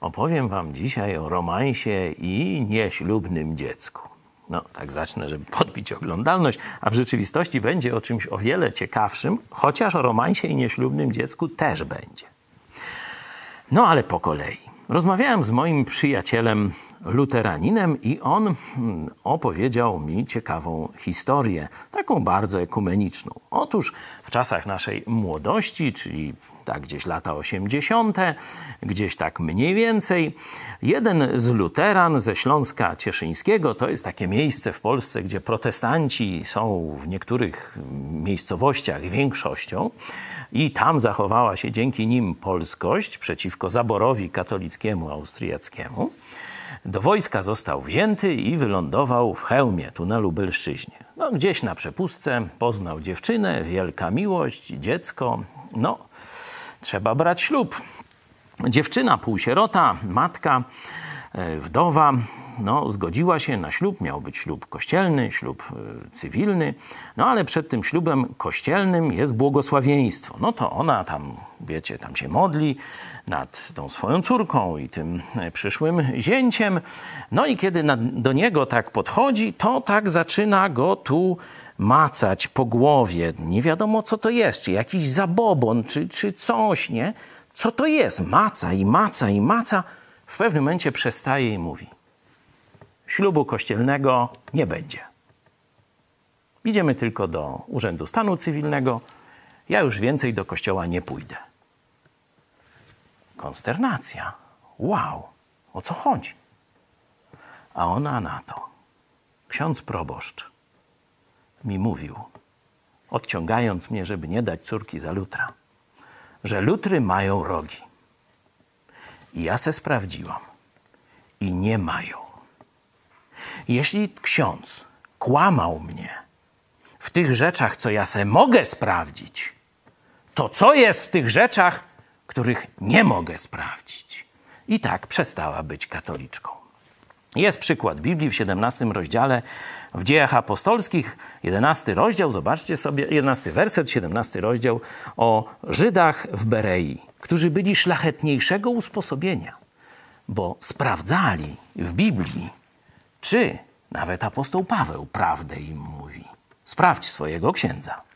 Opowiem wam dzisiaj o romansie i nieślubnym dziecku. No, tak zacznę, żeby podbić oglądalność, a w rzeczywistości będzie o czymś o wiele ciekawszym, chociaż o romansie i nieślubnym dziecku też będzie. No, ale po kolei. Rozmawiałem z moim przyjacielem luteraninem i on hmm, opowiedział mi ciekawą historię, taką bardzo ekumeniczną. Otóż w czasach naszej młodości, czyli tak gdzieś lata 80., gdzieś tak mniej więcej. Jeden z luteran ze Śląska Cieszyńskiego, to jest takie miejsce w Polsce, gdzie protestanci są w niektórych miejscowościach większością i tam zachowała się dzięki nim polskość przeciwko zaborowi katolickiemu austriackiemu. Do wojska został wzięty i wylądował w Chełmie, tu na Lubelszczyźnie. No, gdzieś na przepustce poznał dziewczynę, wielka miłość, dziecko. No, trzeba brać ślub. Dziewczyna półsierota, matka, wdowa, no, zgodziła się na ślub. Miał być ślub kościelny, ślub e, cywilny, no ale przed tym ślubem kościelnym jest błogosławieństwo. No to ona tam, wiecie, tam się modli nad tą swoją córką i tym e, przyszłym zięciem. No i kiedy do niego tak podchodzi, to tak zaczyna go tu macać po głowie. Nie wiadomo, co to jest, czy jakiś zabobon, czy, czy coś, nie? Co to jest? Maca i maca i maca. W pewnym momencie przestaje i mówi: Ślubu kościelnego nie będzie. Idziemy tylko do Urzędu Stanu Cywilnego. Ja już więcej do kościoła nie pójdę. Konsternacja. Wow, o co chodzi? A ona na to. Ksiądz proboszcz mi mówił, odciągając mnie, żeby nie dać córki za lutra, że lutry mają rogi. Ja se sprawdziłam. I nie mają. Jeśli ksiądz kłamał mnie w tych rzeczach, co ja se mogę sprawdzić, to co jest w tych rzeczach, których nie mogę sprawdzić? I tak przestała być katoliczką. Jest przykład Biblii w 17 rozdziale w Dziejach Apostolskich, 11 rozdział, zobaczcie sobie, 11 werset, 17 rozdział o Żydach w Berei, którzy byli szlachetniejszego usposobienia, bo sprawdzali w Biblii, czy nawet apostoł Paweł prawdę im mówi. Sprawdź swojego księdza.